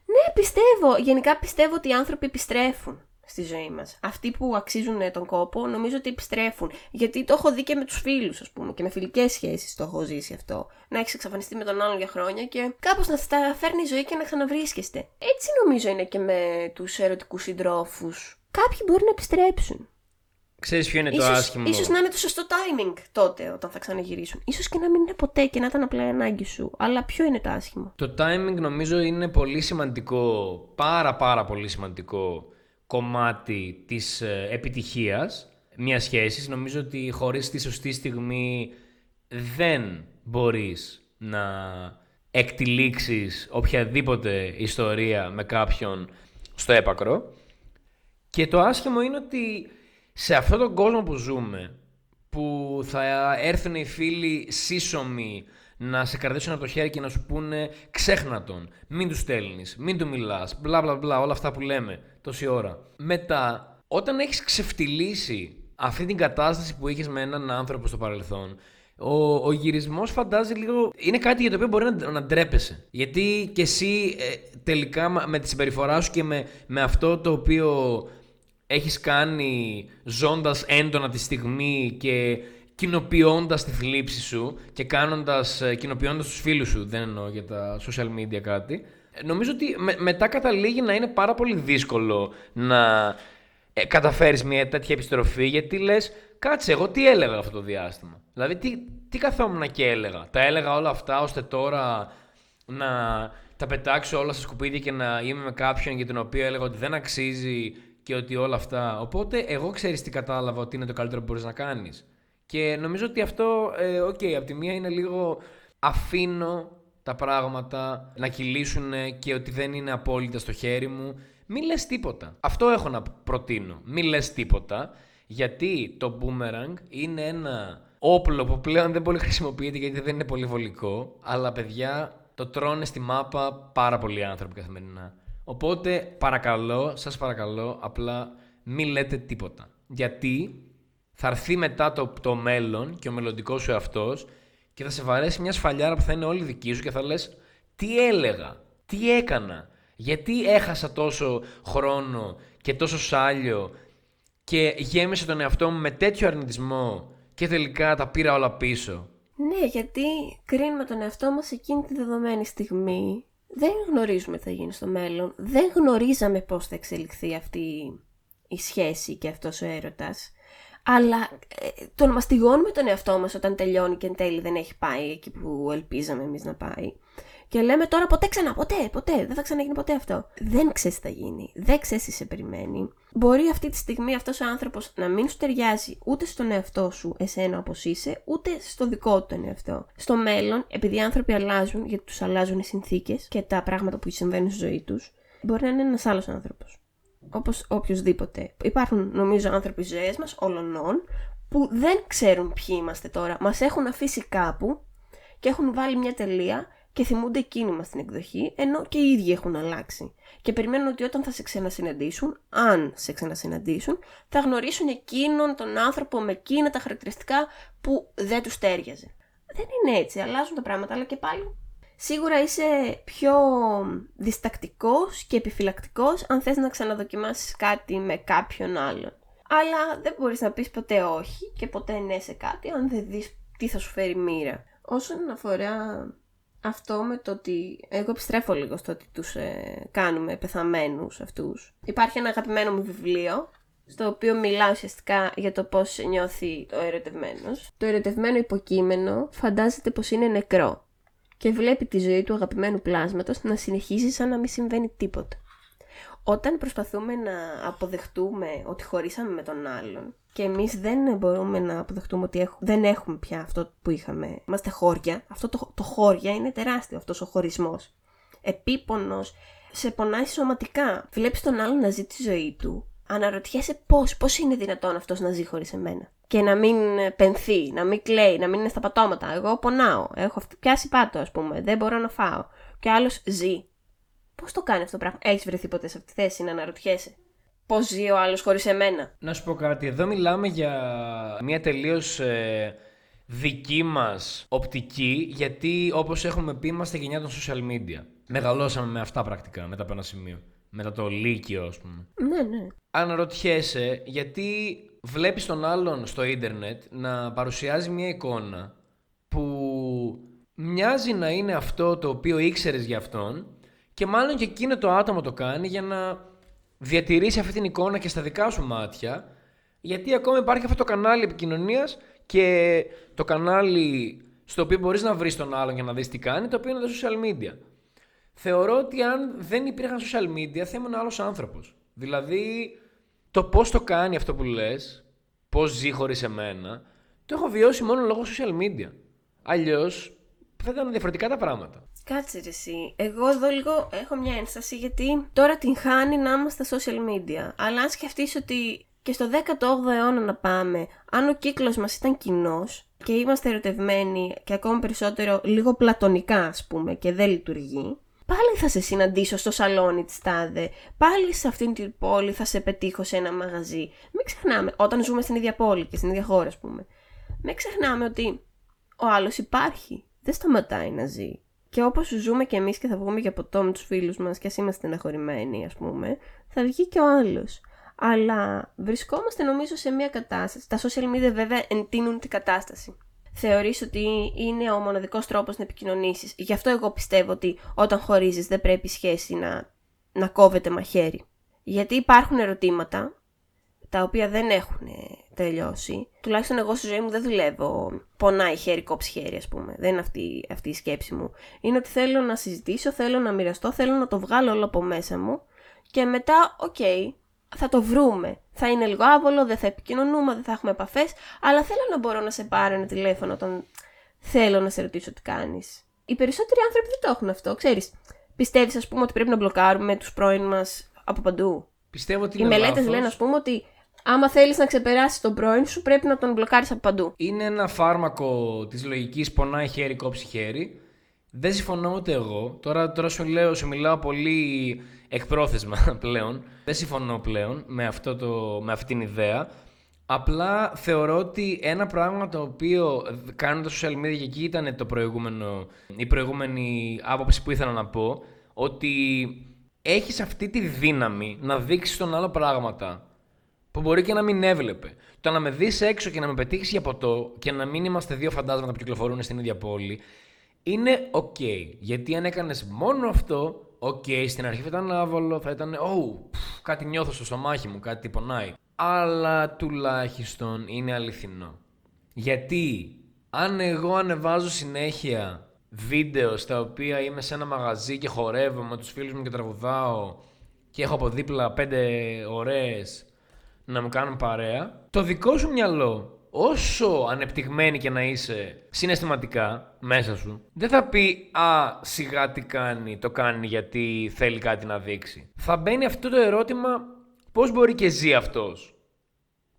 Speaker 3: Ναι, πιστεύω. Γενικά πιστεύω ότι οι άνθρωποι επιστρέφουν στη ζωή μας. Αυτοί που αξίζουν ε, τον κόπο νομίζω ότι επιστρέφουν. Γιατί το έχω δει και με τους φίλους ας πούμε και με φιλικές σχέσεις το έχω ζήσει αυτό. Να έχεις εξαφανιστεί με τον άλλον για χρόνια και κάπως να στα φέρνει η ζωή και να ξαναβρίσκεστε. Έτσι νομίζω είναι και με τους ερωτικούς συντρόφους. Κάποιοι μπορεί να επιστρέψουν.
Speaker 2: Ξέρεις ποιο είναι το
Speaker 3: Ίσως,
Speaker 2: άσχημο;
Speaker 3: ίσως να είναι το σωστό timing τότε όταν θα ξαναγυρίσουν. Ίσως και να μην είναι ποτέ και να ήταν απλά η ανάγκη σου. Αλλά ποιο είναι το άσχημο;
Speaker 2: Το timing νομίζω είναι πολύ σημαντικό, πάρα πάρα πολύ σημαντικό κομμάτι της ε, επιτυχίας μιας σχέσης. Νομίζω ότι χωρίς τη σωστή στιγμή δεν μπορείς να εκτιλήξεις οποιαδήποτε ιστορία με κάποιον στο έπακρο. Και το άσχημο είναι ότι σε αυτόν τον κόσμο που ζούμε, που θα έρθουν οι φίλοι σύσσωμοι να σε κρατήσουν από το χέρι και να σου πούνε ξέχνα τον, μην του στέλνεις, μην του μιλάς, μπλα μπλα μπλα, όλα αυτά που λέμε τόση ώρα. Μετά, όταν έχεις ξεφτυλίσει αυτή την κατάσταση που είχες με έναν άνθρωπο στο παρελθόν, ο, ο γυρισμός φαντάζει λίγο. είναι κάτι για το οποίο μπορεί να, να ντρέπεσαι. Γιατί και εσύ ε, τελικά μα- με τη συμπεριφορά σου και με, με αυτό το οποίο έχεις κάνει ζώντας έντονα τη στιγμή και κοινοποιώντας τη θλίψη σου και κάνοντας, ε, κοινοποιώντας τους φίλους σου, δεν εννοώ για τα social media κάτι, ε, νομίζω ότι με- μετά καταλήγει να είναι πάρα πολύ δύσκολο να ε, καταφέρεις μια τέτοια επιστροφή γιατί λες κάτσε εγώ τι έλεγα αυτό το διάστημα. Δηλαδή τι, τι καθόμουν και έλεγα. Τα έλεγα όλα αυτά ώστε τώρα να τα πετάξω όλα στα σκουπίδια και να είμαι με κάποιον για τον οποίο έλεγα ότι δεν αξίζει και ότι όλα αυτά. Οπότε εγώ ξέρεις τι κατάλαβα ότι είναι το καλύτερο που μπορείς να κάνεις. Και νομίζω ότι αυτό, ε, OK, okay, από τη μία είναι λίγο αφήνω τα πράγματα να κυλήσουν και ότι δεν είναι απόλυτα στο χέρι μου. Μην λες τίποτα. Αυτό έχω να προτείνω. Μην λες τίποτα, γιατί το boomerang είναι ένα όπλο που πλέον δεν πολύ χρησιμοποιείται γιατί δεν είναι πολύ βολικό, αλλά παιδιά το τρώνε στη μάπα πάρα πολλοί άνθρωποι καθημερινά. Οπότε παρακαλώ, σας παρακαλώ, απλά μην λέτε τίποτα. Γιατί θα έρθει μετά το, το μέλλον και ο μελλοντικός σου εαυτός και θα σε βαρέσει μια σφαλιάρα που θα είναι όλη δική σου και θα λες τι έλεγα, τι έκανα, γιατί έχασα τόσο χρόνο και τόσο σάλιο και γέμισε τον εαυτό μου με τέτοιο αρνητισμό και τελικά τα πήρα όλα πίσω.
Speaker 3: Ναι, γιατί κρίνουμε τον εαυτό μας εκείνη τη δεδομένη στιγμή. Δεν γνωρίζουμε τι θα γίνει στο μέλλον. Δεν γνωρίζαμε πώς θα εξελιχθεί αυτή η σχέση και αυτός ο έρωτας. Αλλά ε, τον μαστιγώνουμε τον εαυτό μας όταν τελειώνει και εν τέλει δεν έχει πάει εκεί που ελπίζαμε εμείς να πάει. Και λέμε τώρα ποτέ ξανά, ποτέ, ποτέ, δεν θα ξαναγίνει ποτέ αυτό. Δεν ξέρεις τι θα γίνει, δεν ξέρεις τι σε περιμένει. Μπορεί αυτή τη στιγμή αυτός ο άνθρωπος να μην σου ταιριάζει ούτε στον εαυτό σου, εσένα όπως είσαι, ούτε στο δικό του τον εαυτό. Στο μέλλον, επειδή οι άνθρωποι αλλάζουν, γιατί τους αλλάζουν οι συνθήκες και τα πράγματα που συμβαίνουν στη ζωή τους, μπορεί να είναι ένας άλλος άνθρωπος. Όπως οποιοδήποτε. Υπάρχουν, νομίζω, άνθρωποι ζωές μας, όλων, που δεν ξέρουν ποιοι είμαστε τώρα. Μας έχουν αφήσει κάπου και έχουν βάλει μια τελεία και θυμούνται εκείνοι μας την εκδοχή, ενώ και οι ίδιοι έχουν αλλάξει. Και περιμένουν ότι όταν θα σε ξανασυναντήσουν, αν σε ξανασυναντήσουν, θα γνωρίσουν εκείνον τον άνθρωπο με εκείνα τα χαρακτηριστικά που δεν τους τέριαζε. Δεν είναι έτσι, αλλάζουν τα πράγματα, αλλά και πάλι σίγουρα είσαι πιο διστακτικός και επιφυλακτικός αν θες να ξαναδοκιμάσεις κάτι με κάποιον άλλον. Αλλά δεν μπορείς να πεις ποτέ όχι και ποτέ ναι σε κάτι αν δεν δεις τι θα σου φέρει μοίρα. Όσον αφορά αυτό με το ότι εγώ επιστρέφω λίγο στο ότι τους ε, κάνουμε πεθαμένους αυτούς. Υπάρχει ένα αγαπημένο μου βιβλίο στο οποίο μιλάω ουσιαστικά για το πώς νιώθει ο ερωτευμένος. Το ερωτευμένο υποκείμενο φαντάζεται πως είναι νεκρό και βλέπει τη ζωή του αγαπημένου πλάσματος να συνεχίζει σαν να μην συμβαίνει τίποτα. Όταν προσπαθούμε να αποδεχτούμε ότι χωρίσαμε με τον άλλον και εμείς δεν μπορούμε να αποδεχτούμε ότι δεν έχουμε πια αυτό που είχαμε, είμαστε χώρια, αυτό το, το χώρια είναι τεράστιο αυτός ο χωρισμός. Επίπονος, σε πονάει σωματικά. Βλέπεις τον άλλον να ζει τη ζωή του αναρωτιέσαι πώς, πώς είναι δυνατόν αυτός να ζει χωρίς εμένα. Και να μην πενθεί, να μην κλαίει, να μην είναι στα πατώματα. Εγώ πονάω, έχω πιάσει πάτο ας πούμε, δεν μπορώ να φάω. Και άλλος ζει. Πώς το κάνει αυτό το πράγμα, έχεις βρεθεί ποτέ σε αυτή τη θέση να αναρωτιέσαι; Πώς ζει ο άλλος χωρίς εμένα;
Speaker 2: Να σου πω κάτι, εδώ μιλάμε για μια τελείως ε, δική μας οπτική, γιατί όπως έχουμε πει είμαστε γενιά των social media. Μεγαλώσαμε με αυτά πρακτικά μετά από ένα σημείο μετά το Λύκειο, ας πούμε.
Speaker 3: Ναι, ναι.
Speaker 2: Αναρωτιέσαι γιατί βλέπεις τον άλλον στο ίντερνετ να παρουσιάζει μια εικόνα που μοιάζει να είναι αυτό το οποίο ήξερες για αυτόν και μάλλον και εκείνο το άτομο το κάνει για να διατηρήσει αυτή την εικόνα και στα δικά σου μάτια γιατί ακόμα υπάρχει αυτό το κανάλι επικοινωνίας και το κανάλι στο οποίο μπορείς να βρεις τον άλλον για να δεις τι κάνει, το οποίο είναι τα social media θεωρώ ότι αν δεν υπήρχαν social media θα ήμουν άλλος άνθρωπος. Δηλαδή, το πώς το κάνει αυτό που λες, πώς ζει χωρίς εμένα, το έχω βιώσει μόνο λόγω social media. Αλλιώς θα ήταν διαφορετικά τα πράγματα.
Speaker 3: Κάτσε ρε εσύ. Εγώ εδώ λίγο έχω μια ένσταση γιατί τώρα την χάνει να είμαστε στα social media. Αλλά αν σκεφτείς ότι και στο 18ο αιώνα να πάμε, αν ο κύκλος μας ήταν κοινός και είμαστε ερωτευμένοι και ακόμα περισσότερο λίγο πλατωνικά ας πούμε και δεν λειτουργεί, πάλι θα σε συναντήσω στο σαλόνι της τάδε, πάλι σε αυτήν την πόλη θα σε πετύχω σε ένα μαγαζί. Μην ξεχνάμε, όταν ζούμε στην ίδια πόλη και στην ίδια χώρα, ας πούμε, μην ξεχνάμε ότι ο άλλος υπάρχει, δεν σταματάει να ζει. Και όπως ζούμε και εμείς και θα βγούμε για ποτό με τους φίλους μας και ας είμαστε στεναχωρημένοι, ας πούμε, θα βγει και ο άλλος. Αλλά βρισκόμαστε νομίζω σε μια κατάσταση. Τα social media βέβαια εντείνουν την κατάσταση θεωρείς ότι είναι ο μοναδικός τρόπος να επικοινωνήσεις. Γι' αυτό εγώ πιστεύω ότι όταν χωρίζεις δεν πρέπει η σχέση να, να κόβεται μαχαίρι. Γιατί υπάρχουν ερωτήματα τα οποία δεν έχουν τελειώσει. τουλάχιστον εγώ στη ζωή μου δεν δουλεύω. Πονάει χέρι, κόψε χέρι, ας πούμε. Δεν είναι αυτή, αυτή η σκέψη μου. Είναι ότι θέλω να συζητήσω, θέλω να μοιραστώ, θέλω να το βγάλω όλο από μέσα μου. Και μετά, οκ, θα το βρούμε. Θα είναι λίγο άβολο, δεν θα επικοινωνούμε, δεν θα έχουμε επαφές, αλλά θέλω να μπορώ να σε πάρω ένα τηλέφωνο όταν θέλω να σε ρωτήσω τι κάνεις. Οι περισσότεροι άνθρωποι δεν το έχουν αυτό, ξέρεις. Πιστεύεις, ας πούμε, ότι πρέπει να μπλοκάρουμε τους πρώην μας από παντού;
Speaker 2: Πιστεύω ότι
Speaker 3: Οι
Speaker 2: είναι
Speaker 3: μελέτες
Speaker 2: λάθος.
Speaker 3: λένε, ας πούμε, ότι άμα θέλεις να ξεπεράσεις τον πρώην σου, πρέπει να τον μπλοκάρεις από παντού.
Speaker 2: Είναι ένα φάρμακο της λογικής πονάει χέρι, κόψει χέρι. Δεν συμφωνώ ούτε εγώ. Τώρα, τώρα σου λέω, σου μιλάω πολύ εκπρόθεσμα πλέον. Δεν συμφωνώ πλέον με, αυτό το, με αυτή την ιδέα. Απλά θεωρώ ότι ένα πράγμα το οποίο κάνουν τα social media και εκεί ήταν το προηγούμενο, η προηγούμενη άποψη που ήθελα να πω, ότι έχεις αυτή τη δύναμη να δείξεις στον άλλο πράγματα που μπορεί και να μην έβλεπε. Το να με δεις έξω και να με πετύχεις για ποτό και να μην είμαστε δύο φαντάσματα που κυκλοφορούν στην ίδια πόλη είναι οκ. Γιατί αν έκανες μόνο αυτό, οκ, στην αρχή θα ήταν άβολο, θα ήταν, oh, πφ, κάτι νιώθω στο στομάχι μου, κάτι πονάει. Αλλά τουλάχιστον είναι αληθινό. Γιατί αν εγώ ανεβάζω συνέχεια βίντεο στα οποία είμαι σε ένα μαγαζί και χορεύω με τους φίλους μου και τραγουδάω και έχω από δίπλα πέντε ωραίες να μου κάνουν παρέα, το δικό σου μυαλό, όσο ανεπτυγμένη και να είσαι συναισθηματικά μέσα σου, δεν θα πει «Α, σιγά τι κάνει, το κάνει γιατί θέλει κάτι να δείξει». Θα μπαίνει αυτό το ερώτημα πώς μπορεί και ζει αυτός;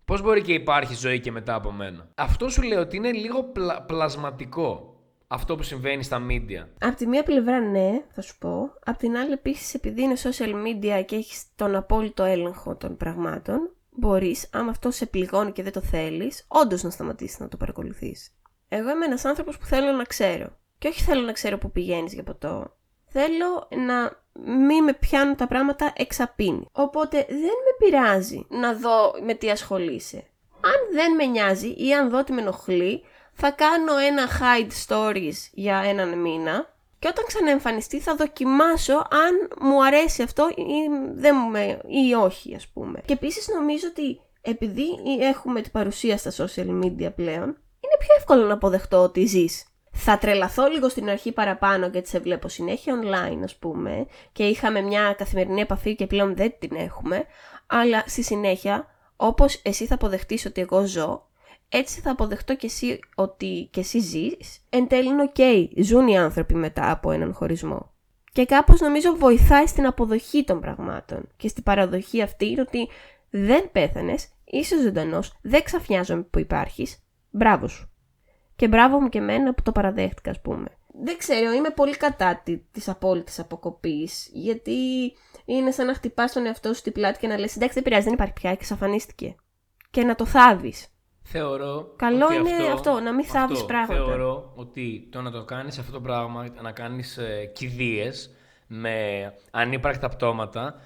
Speaker 2: Πώς μπορεί και υπάρχει ζωή και μετά από μένα; Αυτό σου λέω ότι είναι λίγο πλα- πλασματικό αυτό που συμβαίνει στα media.
Speaker 3: Απ' τη μία πλευρά ναι, θα σου πω. Απ' την άλλη επίσης, επειδή είναι social media και έχεις τον απόλυτο έλεγχο των πραγμάτων, μπορείς, άμα αυτό σε πληγώνει και δεν το θέλεις, όντως να σταματήσεις να το παρακολουθείς. Εγώ είμαι ένας άνθρωπος που θέλω να ξέρω. Και όχι θέλω να ξέρω που πηγαίνεις για ποτό. Θέλω να μην με πιάνουν τα πράγματα εξαπίνη. Οπότε δεν με πειράζει να δω με τι ασχολείσαι. Αν δεν με νοιάζει ή αν δω ότι με ενοχλεί, θα κάνω ένα hide stories για έναν μήνα και όταν ξαναεμφανιστεί θα δοκιμάσω αν μου αρέσει αυτό ή, δεν μου, με- ή όχι ας πούμε. Και επίσης νομίζω ότι επειδή έχουμε την παρουσία στα social media πλέον, είναι πιο εύκολο να αποδεχτώ ότι ζεις. Θα τρελαθώ λίγο στην αρχή παραπάνω γιατί σε βλέπω συνέχεια online ας πούμε και είχαμε μια καθημερινή επαφή και πλέον δεν την έχουμε αλλά στη συνέχεια όπως εσύ θα αποδεχτείς ότι εγώ ζω έτσι θα αποδεχτώ και εσύ ότι και εσύ ζεις. Εν τέλει είναι οκ, ζουν οι άνθρωποι μετά από έναν χωρισμό. Και κάπως νομίζω βοηθάει στην αποδοχή των πραγμάτων. Και στην παραδοχή αυτή είναι ότι δεν πέθανες, είσαι ζωντανός, δεν ξαφνιάζομαι που υπάρχεις, μπράβο σου. Και μπράβο μου και εμένα που το παραδέχτηκα, ας πούμε. Δεν ξέρω, είμαι πολύ κατά τη- της απόλυτης αποκοπής, γιατί είναι σαν να χτυπάς τον εαυτό σου την πλάτη και να λες εντάξει δεν πειράζει, δεν υπάρχει πια και εξαφανίστηκε. Και να το θάβεις.
Speaker 2: Θεωρώ.
Speaker 3: Καλό
Speaker 2: ότι
Speaker 3: είναι αυτό, να μην θάβεις
Speaker 2: αυτό.
Speaker 3: πράγματα.
Speaker 2: Θεωρώ ότι το να το κάνεις αυτό το πράγμα, να κάνεις ε, κηδείες με ανύπαρκτα πτώματα,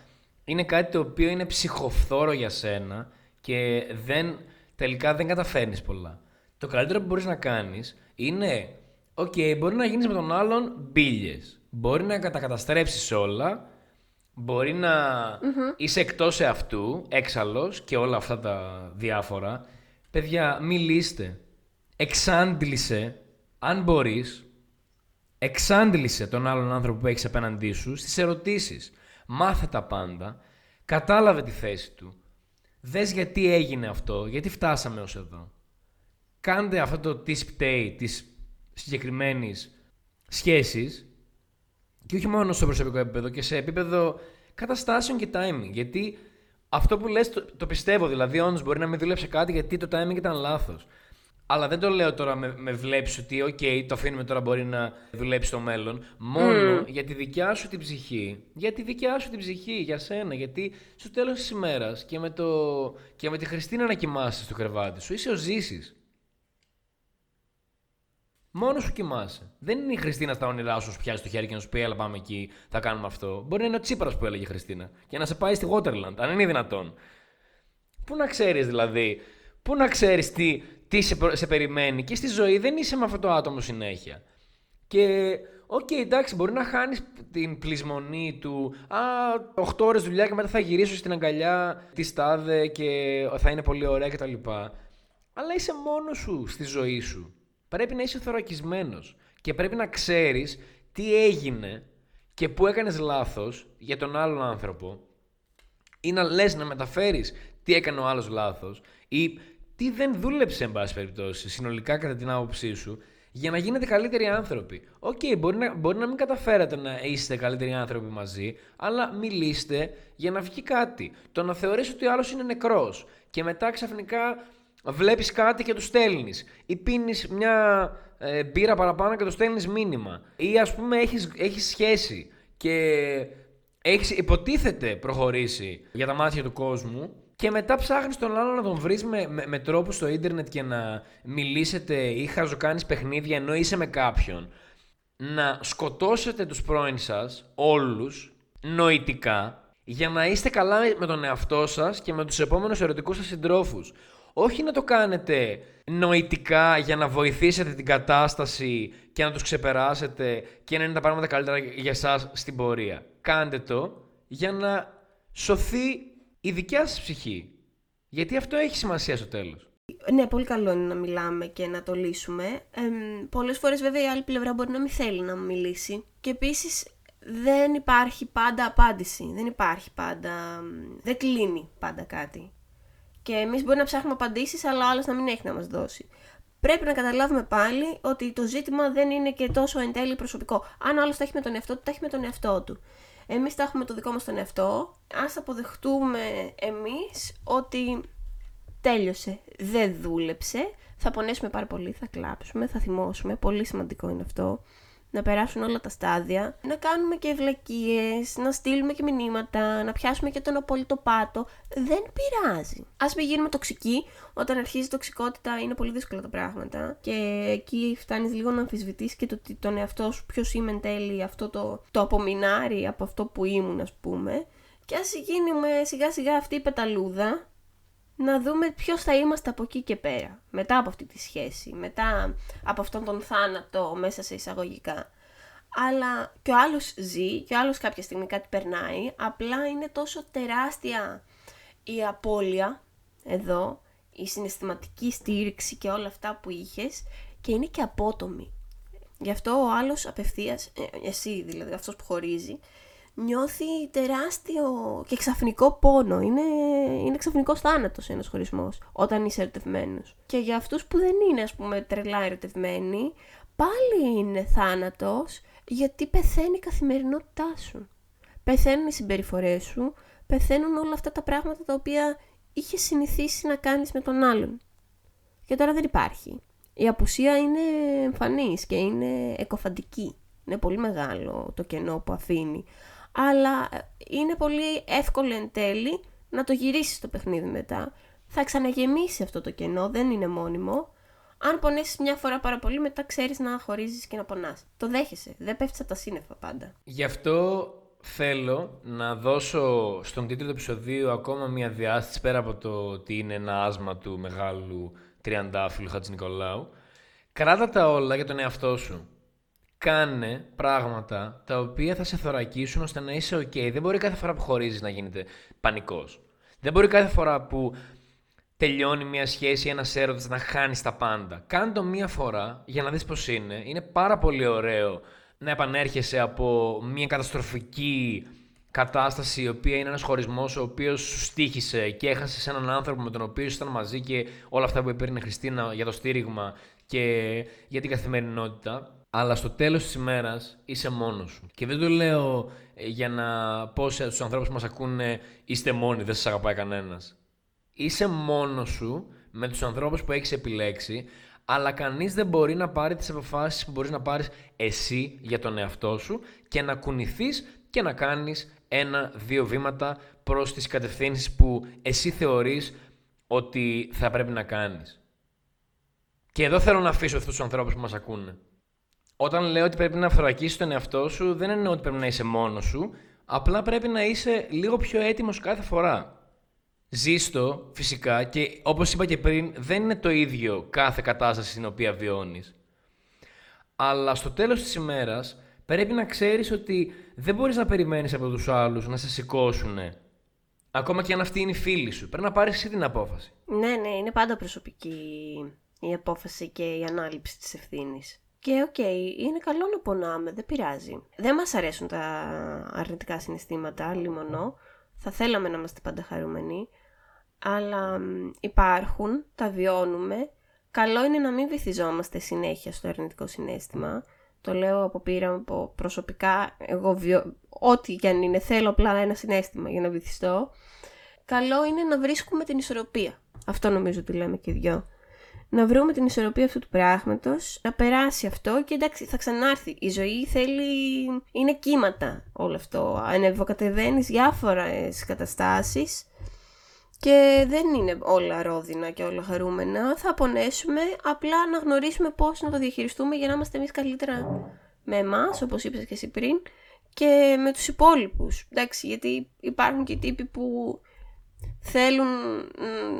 Speaker 2: είναι κάτι το οποίο είναι ψυχοφθόρο για σένα και δεν, τελικά δεν καταφέρνεις πολλά. Το καλύτερο που μπορείς να κάνεις είναι, οκ, μπορεί να γίνεις με τον άλλον μπίλιες. Μπορεί να τα καταστρέψεις όλα, Μπορεί να είσαι εκτός εαυτού, έξαλλος και όλα αυτά τα διάφορα. Παιδιά, μιλήστε. Εξάντλησε, αν μπορείς, εξάντλησε τον άλλον άνθρωπο που έχεις απέναντί σου στις ερωτήσεις. Μάθε τα πάντα, κατάλαβε τη θέση του. Δες γιατί έγινε αυτό, γιατί φτάσαμε ως εδώ. Κάντε αυτό το τι φταίει της συγκεκριμένης σχέσης και όχι μόνο στο προσωπικό επίπεδο και σε επίπεδο καταστάσεων και timing. Γιατί αυτό που λες το, το πιστεύω, δηλαδή όντως μπορεί να μην δούλεψε κάτι γιατί το timing ήταν λάθος. Αλλά δεν το λέω τώρα με, με βλέπεις ότι οκ, το αφήνουμε τώρα μπορεί να δουλέψει στο μέλλον. Μόνο για τη δικιά σου την ψυχή. Για τη δικιά σου την ψυχή, για σένα. Γιατί στο τέλος της ημέρας και με, το, και με τη Χριστίνα να κοιμάσαι στο κρεβάτι σου, είσαι ο Ζήσης. Μόνος σου κοιμάσαι. Δεν είναι η Χριστίνα στα όνειρά σου, να σου πιάσει το χέρι και να σου πει: Έλα, πάμε εκεί, θα κάνουμε αυτό. Μπορεί να είναι ο Τσίπρας που έλεγε η Χριστίνα και να σε πάει στη Waterland, αν είναι δυνατόν. Πού να ξέρεις δηλαδή, πού να ξέρεις τι, τι σε, προ- σε περιμένει και στη ζωή δεν είσαι με αυτό το άτομο συνέχεια. Και, οκ, εντάξει, μπορεί να χάνεις την πλησμονή του. Α, 8 ώρες δουλειά και μετά θα γυρίσω στην αγκαλιά τη τάδε και θα είναι πολύ ωραία κτλ. αλλά είσαι μόνος σου στη ζωή σου. Πρέπει να είσαι θωρακισμένος και πρέπει να ξέρεις τι έγινε και που έκανες λάθος για τον άλλον άνθρωπο ή να λες να μεταφέρεις τι έκανε ο άλλος λάθος ή τι δεν δούλεψε εν πάση περιπτώσει συνολικά κατά την άποψή σου για να γίνετε καλύτεροι άνθρωποι. Ok, okay, μπορεί, να, μπορεί να μην καταφέρατε να είστε καλύτεροι άνθρωποι μαζί, αλλά μιλήστε για να βγει κάτι. Το να θεωρείς ότι ο άλλος είναι νεκρός και μετά ξαφνικά βλέπεις κάτι και του στέλνεις. Ή πίνεις μια ε, μπύρα παραπάνω και του στέλνεις μήνυμα. Ή ας πούμε έχεις, έχεις σχέση και έχεις υποτίθεται προχωρήσει για τα μάτια του κόσμου και μετά ψάχνεις τον άλλο να τον βρεις με, με, με τρόπο στο ίντερνετ και να μιλήσετε ή χαζοκάνεις παιχνίδια ενώ είσαι με κάποιον. Να σκοτώσετε τους πρώην σας όλους νοητικά για να είστε καλά με τον εαυτό σας και με τους επόμενους ερωτικούς σας συντρόφους. Όχι να το κάνετε νοητικά για να βοηθήσετε την κατάσταση και να τους ξεπεράσετε και να είναι τα πράγματα καλύτερα για εσάς στην πορεία. Κάντε το για να σωθεί η δικιά σας ψυχή. Γιατί αυτό έχει σημασία στο τέλος.
Speaker 3: Ναι, πολύ καλό είναι να μιλάμε και να το λύσουμε. Ε, πολλές φορές βέβαια η άλλη πλευρά μπορεί να μην θέλει να μιλήσει. Και επίσης δεν υπάρχει πάντα απάντηση. Δεν υπάρχει πάντα... Δεν κλείνει πάντα κάτι. Και εμείς μπορεί να ψάχνουμε απαντήσεις, αλλά ο άλλος να μην έχει να μας δώσει. Πρέπει να καταλάβουμε πάλι ότι το ζήτημα δεν είναι και τόσο εν τέλει προσωπικό. Αν ο άλλος τα έχει με τον εαυτό του, τα έχει με τον εαυτό του. Εμείς τα έχουμε το δικό μας τον εαυτό. Ας αποδεχτούμε εμείς ότι τέλειωσε, δεν δούλεψε. Θα πονέσουμε πάρα πολύ, θα κλάψουμε, θα θυμώσουμε. Πολύ σημαντικό είναι αυτό να περάσουν όλα τα στάδια, να κάνουμε και ευλακίες, να στείλουμε και μηνύματα, να πιάσουμε και τον απόλυτο πάτο. Δεν πειράζει. Α μην γίνουμε τοξικοί. Όταν αρχίζει η τοξικότητα είναι πολύ δύσκολα τα πράγματα. Και εκεί φτάνεις λίγο να αμφισβητήσεις και το, τον εαυτό σου, ποιος είμαι εν τέλει, αυτό το, το απομεινάρι από αυτό που ήμουν, ας πούμε. Και ας γίνουμε σιγά σιγά αυτή η πεταλούδα να δούμε ποιος θα είμαστε από εκεί και πέρα, μετά από αυτή τη σχέση, μετά από αυτόν τον θάνατο μέσα σε εισαγωγικά. Αλλά και ο άλλος ζει και ο άλλος κάποια στιγμή κάτι περνάει, απλά είναι τόσο τεράστια η απώλεια εδώ, η συναισθηματική στήριξη και όλα αυτά που είχες και είναι και απότομη. Γι' αυτό ο άλλος απευθείας, ε, εσύ δηλαδή αυτός που χωρίζει, νιώθει τεράστιο και ξαφνικό πόνο. Είναι, είναι ξαφνικός θάνατος ένας χωρισμός όταν είσαι ερωτευμένος. Και για αυτούς που δεν είναι, ας πούμε, τρελά ερωτευμένοι, πάλι είναι θάνατος γιατί πεθαίνει η καθημερινότητά σου. Πεθαίνουν οι συμπεριφορές σου, πεθαίνουν όλα αυτά τα πράγματα τα οποία είχες συνηθίσει να κάνεις με τον άλλον. Και τώρα δεν υπάρχει. Η απουσία είναι εμφανής και είναι εκοφαντική. Είναι πολύ μεγάλο το κενό που αφήνει αλλά ε, είναι πολύ εύκολο εν τέλει να το γυρίσεις το παιχνίδι μετά. Θα ξαναγεμίσει αυτό το κενό, δεν είναι μόνιμο. Αν πονέσεις μια φορά πάρα πολύ, μετά ξέρεις να χωρίζεις και να πονάς. Το δέχεσαι, δεν πέφτεις από τα σύννεφα πάντα.
Speaker 2: Γι' αυτό θέλω να δώσω στον τίτλο του επεισοδίου ακόμα μια διάστηση πέρα από το ότι είναι ένα άσμα του μεγάλου τριαντάφυλλου Χατζη Νικολάου. Κράτα τα όλα για τον εαυτό σου κάνε πράγματα τα οποία θα σε θωρακίσουν ώστε να είσαι ok. Δεν μπορεί κάθε φορά που χωρίζεις να γίνεται πανικός. Δεν μπορεί κάθε φορά που τελειώνει μια σχέση ή ένας έρωτας να χάνεις τα πάντα. Κάνε το μία φορά για να δεις πώς είναι. Είναι πάρα πολύ ωραίο να επανέρχεσαι από μια καταστροφική κατάσταση η οποία είναι ένας χωρισμός ο οποίος σου στήχησε και έχασες έναν άνθρωπο με τον οποίο ήταν μαζί και όλα αυτά που έπαιρνε η Χριστίνα για το στήριγμα και για την καθημερινότητα αλλά στο τέλος της ημέρας είσαι μόνος σου. Και δεν το λέω ε, για να πω σε τους ανθρώπους που μας ακούνε είστε μόνοι, δεν σας αγαπάει κανένας. Είσαι μόνος σου με τους ανθρώπους που έχεις επιλέξει, αλλά κανείς δεν μπορεί να πάρει τις αποφάσεις που μπορείς να πάρεις εσύ για τον εαυτό σου και να κουνηθείς και να κάνεις ένα-δύο βήματα προς τις κατευθύνσεις που εσύ θεωρείς ότι θα πρέπει να κάνεις. Και εδώ θέλω να αφήσω αυτούς τους ανθρώπους που μας ακούνε. Όταν λέω ότι πρέπει να θωρακίσει τον εαυτό σου, δεν εννοώ ότι πρέπει να είσαι μόνος σου. Απλά πρέπει να είσαι λίγο πιο έτοιμος κάθε φορά. Ζήστο, φυσικά, και όπως είπα και πριν, δεν είναι το ίδιο κάθε κατάσταση στην οποία βιώνεις. Αλλά στο τέλος της ημέρας πρέπει να ξέρεις ότι δεν μπορείς να περιμένεις από τους άλλους να σε σηκώσουν Ακόμα και αν αυτή είναι η φίλη σου, πρέπει να πάρεις εσύ την απόφαση.
Speaker 3: Ναι, ναι, είναι πάντα προσωπική η απόφαση και η ανάληψη της ευθύνης. Και οκ, είναι καλό να πονάμε, δεν πειράζει. Δεν μας αρέσουν τα αρνητικά συναισθήματα, λιμονό. Θα θέλαμε να είμαστε πάντα χαρούμενοι. Αλλά υπάρχουν, τα βιώνουμε. Καλό είναι να μην βυθιζόμαστε συνέχεια στο αρνητικό συνέστημα. Το λέω από πείρα από προσωπικά. Εγώ βιο... ό,τι και αν είναι, θέλω απλά ένα συνέστημα για να βυθιστώ. Καλό είναι να βρίσκουμε την ισορροπία. Αυτό νομίζω ότι λέμε και οι δυο να βρούμε την ισορροπία αυτού του πράγματος, να περάσει αυτό και εντάξει θα ξανάρθει. Η ζωή θέλει, είναι κύματα όλο αυτό. Ανεβοκατεβαίνεις διάφορες καταστάσεις και δεν είναι όλα ρόδινα και όλα χαρούμενα. Θα πονέσουμε, απλά να γνωρίσουμε πώς να το διαχειριστούμε για να είμαστε εμείς καλύτερα με εμάς, όπως είπες και εσύ πριν, και με τους υπόλοιπους. Εντάξει, γιατί υπάρχουν και τύποι που θέλουν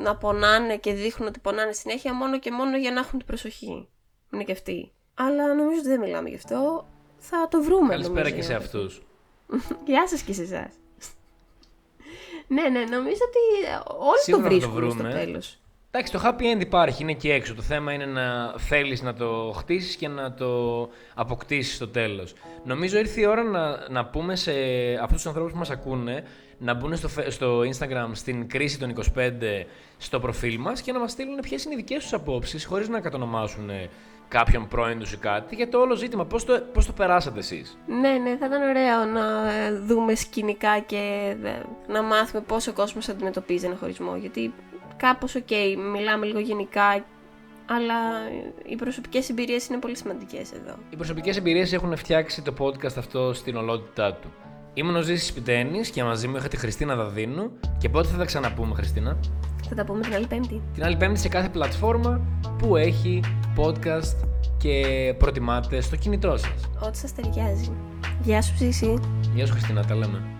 Speaker 3: να πονάνε και δείχνουν ότι πονάνε συνέχεια μόνο και μόνο για να έχουν την προσοχή. Είναι και αυτοί. Αλλά νομίζω ότι δεν μιλάμε γι' αυτό. Θα το βρούμε.
Speaker 2: Καλησπέρα και σε αυτούς.
Speaker 3: Γεια σας και σε εσάς. ναι, ναι, νομίζω ότι όλοι Σίγουρα το βρίσκουν το στο τέλος.
Speaker 2: Εντάξει, το happy end υπάρχει, είναι και έξω. Το θέμα είναι να θέλεις να το χτίσεις και να το αποκτήσεις στο τέλος. Νομίζω ήρθε η ώρα να, να πούμε σε αυτούς τους ανθρώπους που μας ακούνε να μπουν στο, στο Instagram στην κρίση των 25 στο προφίλ μας και να μας στείλουν ποιες είναι οι δικές τους απόψεις χωρίς να κατονομάσουν κάποιον πρώην τους ή κάτι για το όλο ζήτημα. Πώς το, πώς το περάσατε εσείς;
Speaker 3: Ναι, ναι, θα ήταν ωραίο να δούμε σκηνικά και να μάθουμε πώς ο κόσμος αντιμετωπίζει ένα χωρισμό. Γιατί κάπως ok, okay, μιλάμε λίγο γενικά αλλά οι προσωπικές εμπειρίες είναι πολύ σημαντικές εδώ.
Speaker 2: Οι προσωπικές εμπειρίες έχουν φτιάξει το podcast αυτό στην ολότητά του. Ήμουν ο Ζήσης Πιτένης και μαζί μου είχα τη Χριστίνα Δαδίνου. Και πότε θα τα ξαναπούμε, Χριστίνα;
Speaker 3: Θα τα πούμε την άλλη Πέμπτη.
Speaker 2: Την άλλη Πέμπτη σε κάθε πλατφόρμα που έχει podcast και προτιμάτε στο κινητό σας.
Speaker 3: Ό,τι σας ταιριάζει. Γεια σου, Ζήση.
Speaker 2: Γεια σου, Χριστίνα, τα λέμε.